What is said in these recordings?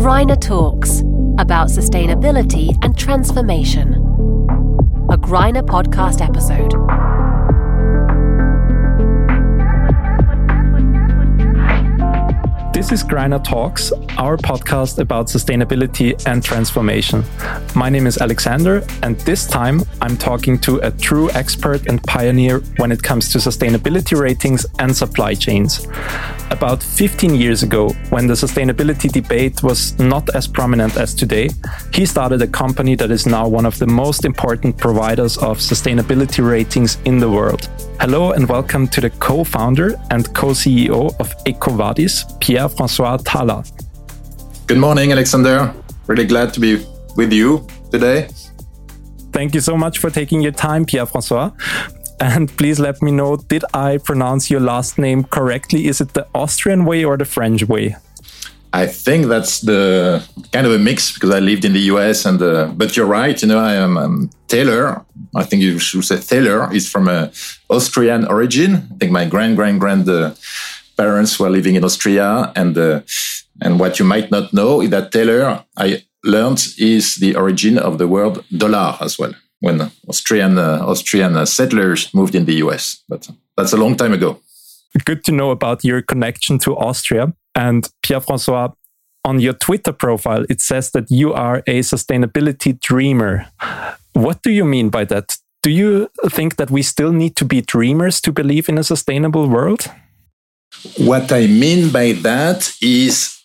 Greiner Talks about sustainability and transformation. A Greiner podcast episode. This is Greiner Talks, our podcast about sustainability and transformation. My name is Alexander, and this time I'm talking to a true expert and pioneer when it comes to sustainability ratings and supply chains. About 15 years ago, when the sustainability debate was not as prominent as today, he started a company that is now one of the most important providers of sustainability ratings in the world. Hello and welcome to the co founder and co CEO of EcoVadis, Pierre Francois Thaler. Good morning, Alexander. Really glad to be with you today. Thank you so much for taking your time, Pierre Francois. And please let me know did I pronounce your last name correctly? Is it the Austrian way or the French way? I think that's the kind of a mix because I lived in the US and uh, but you're right. You know, I am um, Thaler. I think you should say Thaler is from a Austrian origin. I think my grand grand grand uh, parents were living in Austria, and uh, and what you might not know is that Thaler I learned is the origin of the word dollar as well when Austrian uh, Austrian uh, settlers moved in the US. But that's a long time ago. Good to know about your connection to Austria. And Pierre Francois, on your Twitter profile, it says that you are a sustainability dreamer. What do you mean by that? Do you think that we still need to be dreamers to believe in a sustainable world? What I mean by that is,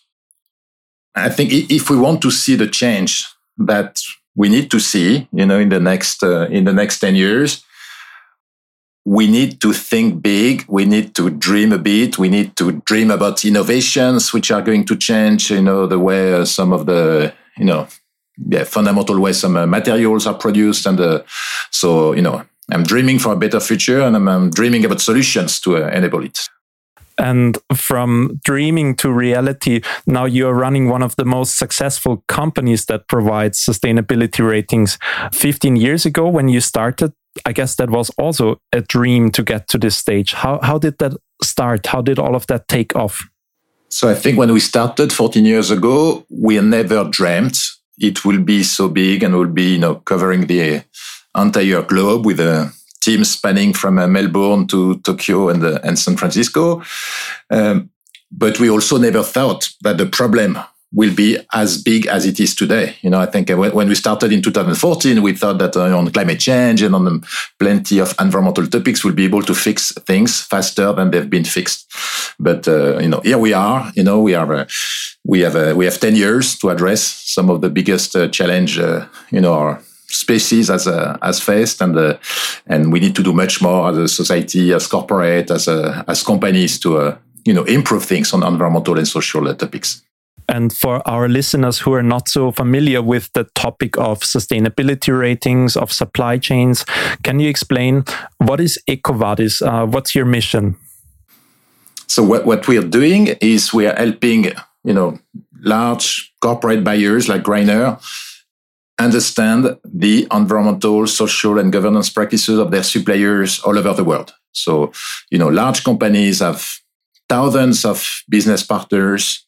I think if we want to see the change that we need to see, you know, in the next uh, in the next ten years, we need to think big. We need to dream a bit. We need to dream about innovations which are going to change, you know, the way uh, some of the, you know, yeah, fundamental way some uh, materials are produced. And uh, so, you know, I'm dreaming for a better future and I'm, I'm dreaming about solutions to uh, enable it. And from dreaming to reality, now you're running one of the most successful companies that provides sustainability ratings. 15 years ago, when you started, I guess that was also a dream to get to this stage. How how did that start? How did all of that take off? So I think when we started 14 years ago, we never dreamt it will be so big and will be you know covering the entire globe with a team spanning from uh, Melbourne to Tokyo and uh, and San Francisco. Um, but we also never thought that the problem will be as big as it is today. You know, I think when we started in 2014, we thought that uh, on climate change and on plenty of environmental topics, we'll be able to fix things faster than they've been fixed. But uh, you know, here we are. You know, we are. Uh, we have uh, we have 10 years to address some of the biggest uh, challenge. Uh, you know, our species as as faced, and and we need to do much more as a society, as corporate, as as companies to you know improve things on environmental and social topics. And for our listeners who are not so familiar with the topic of sustainability ratings, of supply chains, can you explain what is EcoVadis? Uh, what's your mission? So what, what we are doing is we are helping, you know, large corporate buyers like Greiner understand the environmental, social, and governance practices of their suppliers all over the world. So, you know, large companies have thousands of business partners,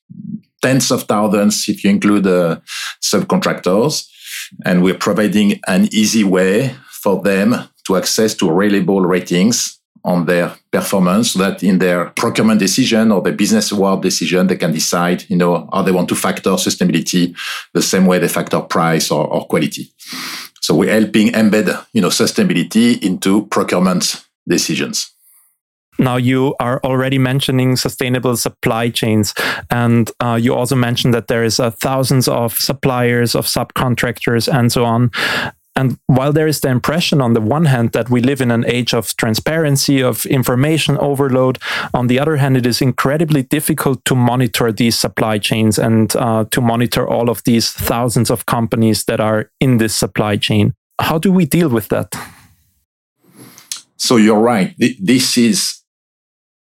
tens of thousands if you include uh, subcontractors. And we're providing an easy way for them to access to reliable ratings on their performance so that in their procurement decision or their business award decision, they can decide, you know, how they want to factor sustainability the same way they factor price or, or quality. So we're helping embed, you know, sustainability into procurement decisions. Now, you are already mentioning sustainable supply chains, and uh, you also mentioned that there is uh, thousands of suppliers, of subcontractors, and so on. And while there is the impression on the one hand that we live in an age of transparency, of information overload, on the other hand, it is incredibly difficult to monitor these supply chains and uh, to monitor all of these thousands of companies that are in this supply chain. How do we deal with that? So you're right. This is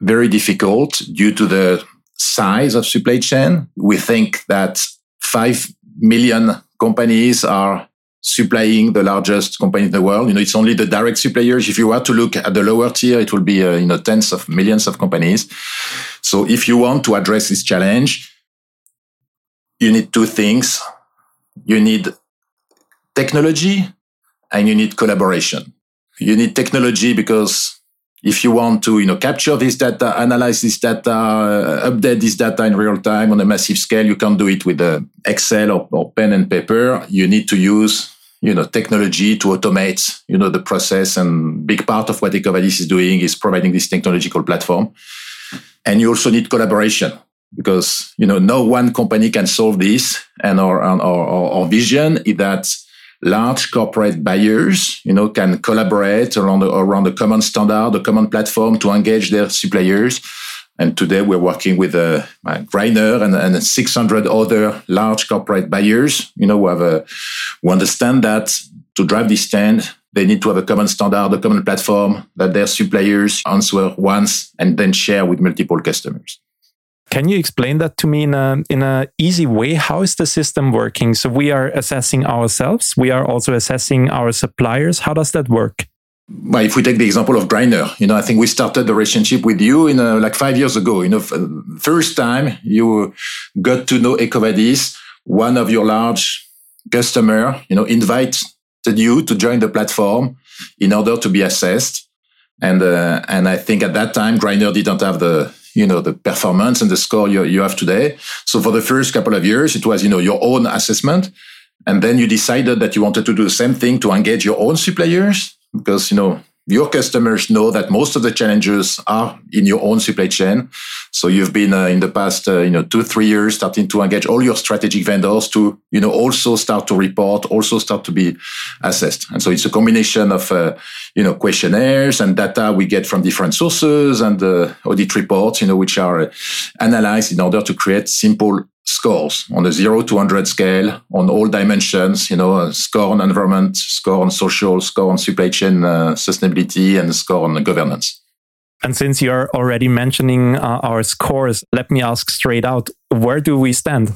very difficult due to the size of supply chain. We think that 5 million companies are supplying the largest company in the world. You know, it's only the direct suppliers. If you were to look at the lower tier, it will be, uh, you know, tens of millions of companies. So if you want to address this challenge, you need two things. You need technology and you need collaboration. You need technology because if you want to, you know, capture this data, analyze this data, uh, update this data in real time on a massive scale, you can't do it with uh, Excel or, or pen and paper. You need to use, you know, technology to automate, you know, the process. And big part of what EcoVadis is doing is providing this technological platform. And you also need collaboration because, you know, no one company can solve this. And our, our, our, our vision is that large corporate buyers, you know, can collaborate around around a common standard, a common platform to engage their suppliers. And today we're working with uh, Greiner and, and 600 other large corporate buyers, you know, who have a, who understand that to drive this stand, they need to have a common standard, a common platform that their suppliers answer once and then share with multiple customers. Can you explain that to me in a in a easy way? How is the system working? So we are assessing ourselves. We are also assessing our suppliers. How does that work? Well, if we take the example of Greiner, you know, I think we started the relationship with you in a, like five years ago. You know, first time you got to know EcoVadis, one of your large customer, you know, invited you to join the platform in order to be assessed. And uh, and I think at that time Greiner didn't have the you know, the performance and the score you, you have today. So for the first couple of years, it was, you know, your own assessment. And then you decided that you wanted to do the same thing to engage your own suppliers because, you know, your customers know that most of the challenges are in your own supply chain. So you've been uh, in the past, uh, you know, two, three years starting to engage all your strategic vendors to, you know, also start to report, also start to be assessed. And so it's a combination of, uh, you know, questionnaires and data we get from different sources and uh, audit reports, you know, which are uh, analyzed in order to create simple scores on a zero to 100 scale on all dimensions, you know, score on environment, score on social, score on supply chain uh, sustainability, and score on governance. And since you're already mentioning uh, our scores, let me ask straight out where do we stand?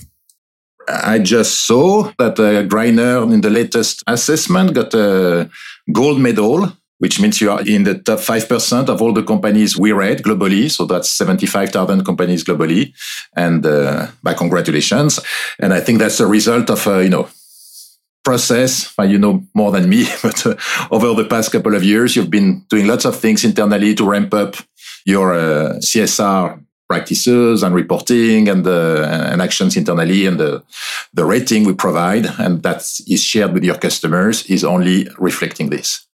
I just saw that uh, Greiner in the latest assessment got a gold medal which means you are in the top 5% of all the companies we rate globally. So that's 75,000 companies globally. And uh, by congratulations. And I think that's a result of, uh, you know, process. Well, you know more than me, but uh, over the past couple of years, you've been doing lots of things internally to ramp up your uh, CSR practices and reporting and uh, and actions internally and the the rating we provide and that is shared with your customers is only reflecting this.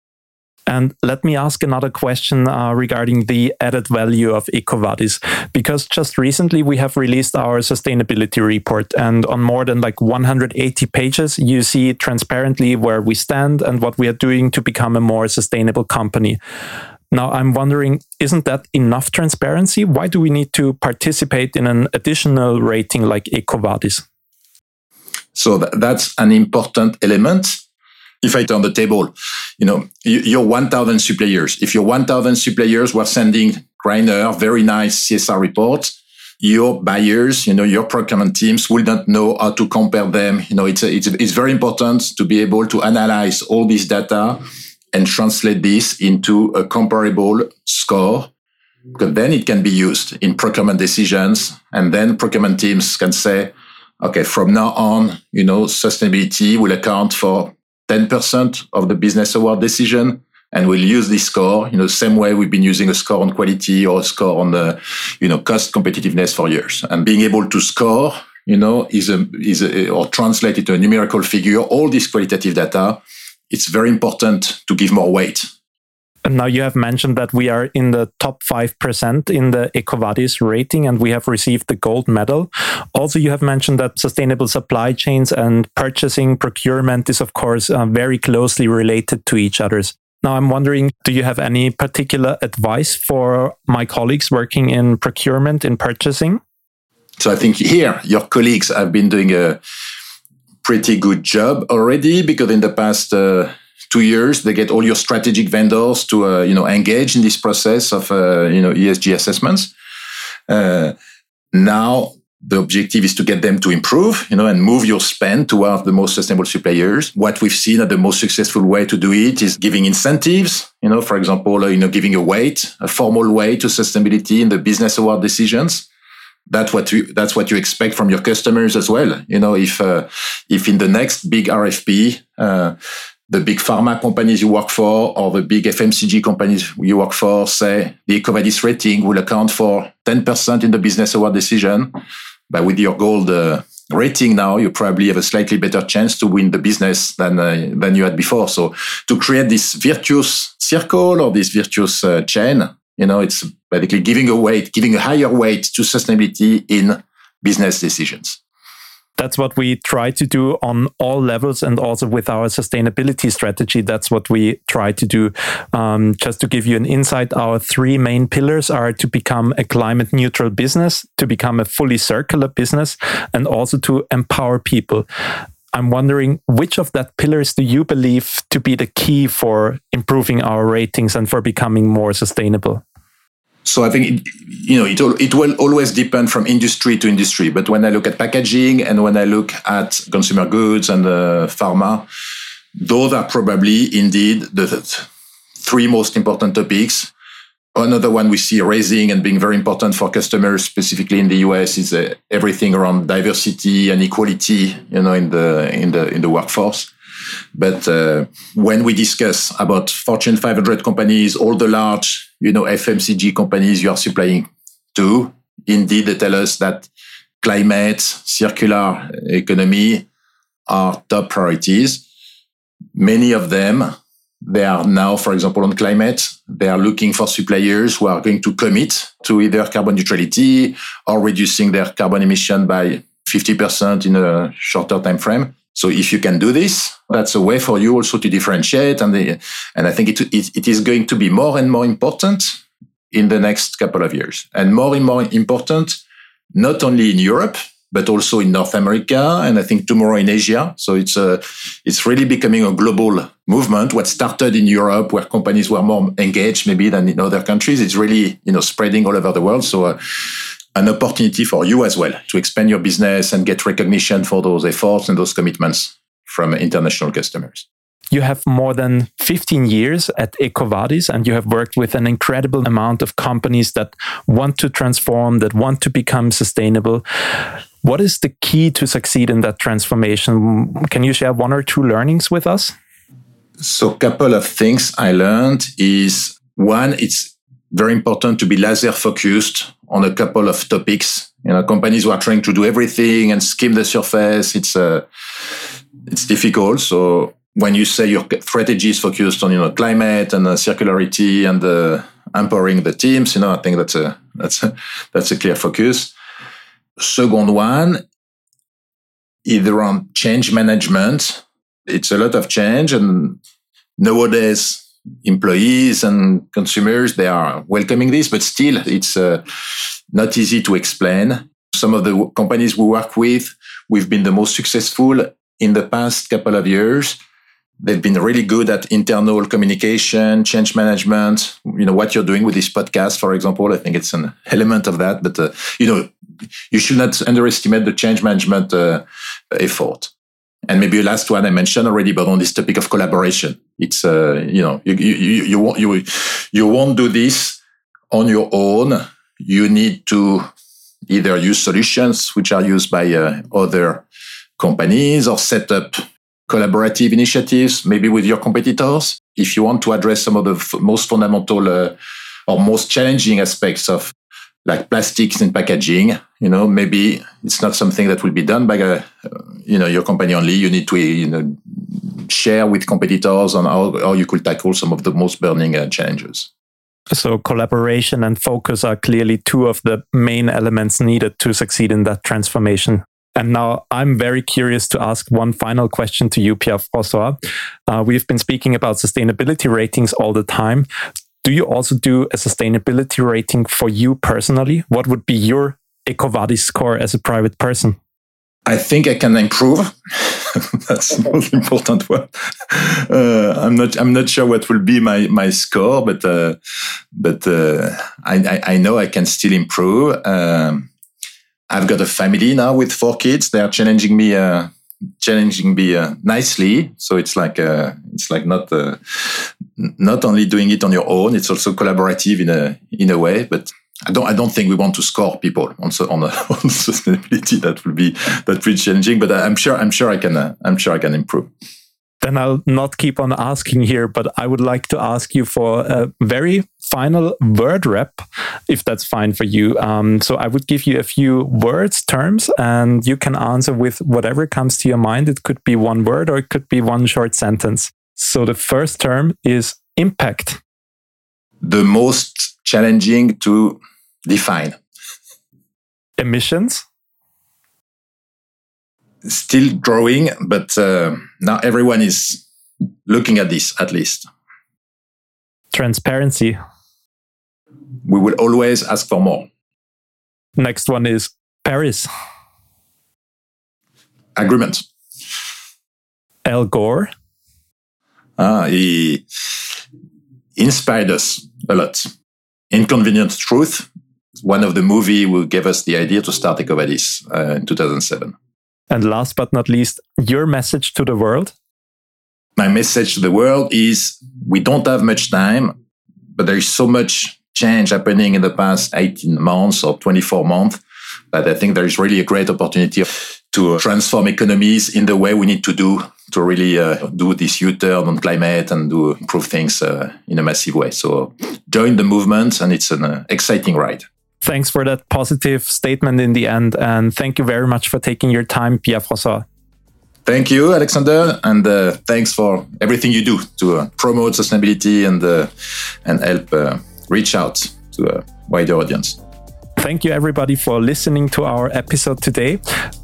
And let me ask another question uh, regarding the added value of EcoVadis, because just recently we have released our sustainability report, and on more than like 180 pages, you see transparently where we stand and what we are doing to become a more sustainable company. Now, I'm wondering, isn't that enough transparency? Why do we need to participate in an additional rating like EcoVadis? So th that's an important element if I turn the table, you know, your 1,000 suppliers, if your 1,000 suppliers were sending Greiner very nice CSR reports, your buyers, you know, your procurement teams will not know how to compare them. You know, it's, a, it's, it's very important to be able to analyze all this data and translate this into a comparable score because then it can be used in procurement decisions. And then procurement teams can say, okay, from now on, you know, sustainability will account for 10% of the business award decision and we'll use this score, you know, same way we've been using a score on quality or a score on the, you know, cost competitiveness for years. And being able to score, you know, is a, is a, or translate it to a numerical figure, all this qualitative data, it's very important to give more weight now you have mentioned that we are in the top 5% in the EcoVadis rating and we have received the gold medal. Also, you have mentioned that sustainable supply chains and purchasing procurement is, of course, uh, very closely related to each other's. Now, I'm wondering, do you have any particular advice for my colleagues working in procurement, in purchasing? So I think here your colleagues have been doing a pretty good job already because in the past uh, two years, they get all your strategic vendors to uh, you know engage in this process of uh, you know ESG assessments. Uh, now the objective is to get them to improve, you know, and move your spend toward the most sustainable suppliers. What we've seen that the most successful way to do it is giving incentives, you know, for example, uh, you know, giving a weight, a formal weight to sustainability in the business award decisions. that's what you that's what you expect from your customers as well. You know, if uh, if in the next big RFP, uh, the big pharma companies you work for or the big FMCG companies you work for say the EcoVadis rating will account for 10% in the business award decision, but with your gold uh, rating now, you probably have a slightly better chance to win the business than uh, than you had before. So to create this virtuous circle or this virtuous uh, chain, you know, it's basically giving a weight, giving a higher weight to sustainability in business decisions. That's what we try to do on all levels and also with our sustainability strategy. That's what we try to do. Um, just to give you an insight, our three main pillars are to become a climate neutral business, to become a fully circular business, and also to empower people. I'm wondering which of that pillars do you believe to be the key for improving our ratings and for becoming more sustainable? So I think you know it it will always depend from industry to industry. But when I look at packaging and when I look at consumer goods and uh, pharma, those are probably indeed the three most important topics. Another one we see raising and being very important for customers, specifically in the US, is uh, everything around diversity and equality. You know, in the in the in the workforce. But uh, when we discuss about Fortune 500 companies, all the large, you know, FMCG companies you are supplying to, indeed, they tell us that climate, circular economy are top priorities. Many of them, they are now, for example, on climate, they are looking for suppliers who are going to commit to either carbon neutrality or reducing their carbon emission by 50% in a shorter time frame. So if you can do this, that's a way for you also to differentiate. And, the, and I think it, it, it is going to be more and more important in the next couple of years and more and more important, not only in Europe, but also in North America and I think tomorrow in Asia. So it's a, uh, it's really becoming a global movement. What started in Europe, where companies were more engaged maybe than in other countries, it's really you know spreading all over the world. So uh, an opportunity for you as well to expand your business and get recognition for those efforts and those commitments from international customers. You have more than 15 years at EcoVadis and you have worked with an incredible amount of companies that want to transform, that want to become sustainable. What is the key to succeed in that transformation? Can you share one or two learnings with us? So, a couple of things I learned is one, it's very important to be laser focused on a couple of topics. You know, companies who are trying to do everything and skim the surface, it's uh, it's difficult. So when you say your strategy is focused on you know climate and uh, circularity and uh, empowering the teams, you know, I think that's a that's a, that's a clear focus. Second one, either on change management. It's a lot of change, and nowadays employees and consumers they are welcoming this but still it's uh, not easy to explain. Some of the companies we work with we've been the most successful in the past couple of years. They've been really good at internal communication change management. You know what you're doing with this podcast for example i think it's an element of that but uh, you know you should not underestimate the change management uh, effort and maybe the last one I mentioned already, but on this topic of collaboration, it's uh, you know you you you, won't you you won't do this on your own. You need to either use solutions which are used by uh, other companies or set up collaborative initiatives, maybe with your competitors. If you want to address some of the f- most fundamental uh, or most challenging aspects of like plastics and packaging, you know, maybe it's not something that will be done by, a, uh, you know, your company only. You need to, you know, share with competitors on how, how you could tackle some of the most burning uh, challenges. So collaboration and focus are clearly two of the main elements needed to succeed in that transformation. And now I'm very curious to ask one final question to you, Pierre Francois. Uh, we've been speaking about sustainability ratings all the time. Do you also do a sustainability rating for you personally? What would be your EcoVadis score as a private person? I think I can improve. That's the most important one. Uh, I'm not. I'm not sure what will be my my score, but uh, but uh, I, I, know I can still improve. Um, I've got a family now with four kids. They are challenging me uh, challenging me uh, nicely. So it's like uh, it's like not uh, not only doing it on your own. It's also collaborative in a in a way. But I don't I don't think we want to score people on on, on sustainability. That will be that pretty challenging. But I'm sure I'm sure I can uh, I'm sure I can improve. Then I'll not keep on asking here, but I would like to ask you for a very final word wrap, if that's fine for you. Um, so I would give you a few words, terms, and you can answer with whatever comes to your mind. It could be one word or it could be one short sentence. So the first term is impact. The most challenging to define. Emissions. Still growing, but uh, now everyone is looking at this at least. Transparency. We will always ask for more. Next one is Paris. Agreement. Al Gore. Ah, he inspired us a lot. Inconvenient Truth, one of the movie who gave us the idea to start EcoVadis uh, in 2007. And last but not least, your message to the world? My message to the world is we don't have much time, but there is so much change happening in the past 18 months or 24 months that I think there is really a great opportunity to transform economies in the way we need to do to really uh, do this U-turn on climate and do improve things uh, in a massive way. So join the movement, and it's an uh, exciting ride. Thanks for that positive statement in the end, and thank you very much for taking your time, Pierre François. Thank you, Alexander, and uh, thanks for everything you do to uh, promote sustainability and uh, and help reach out to a wider audience. Thank you, everybody, for listening to our episode today.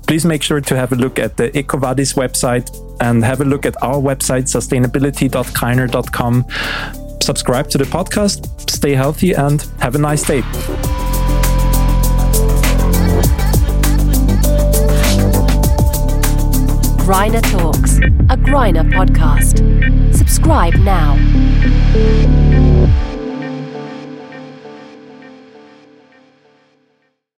Please make sure to have a look at the EcoVadis website and have a look at our website, sustainability.greiner.com. Subscribe to the podcast, stay healthy, and have a nice day. Greiner Talks, a Greiner podcast. Subscribe now.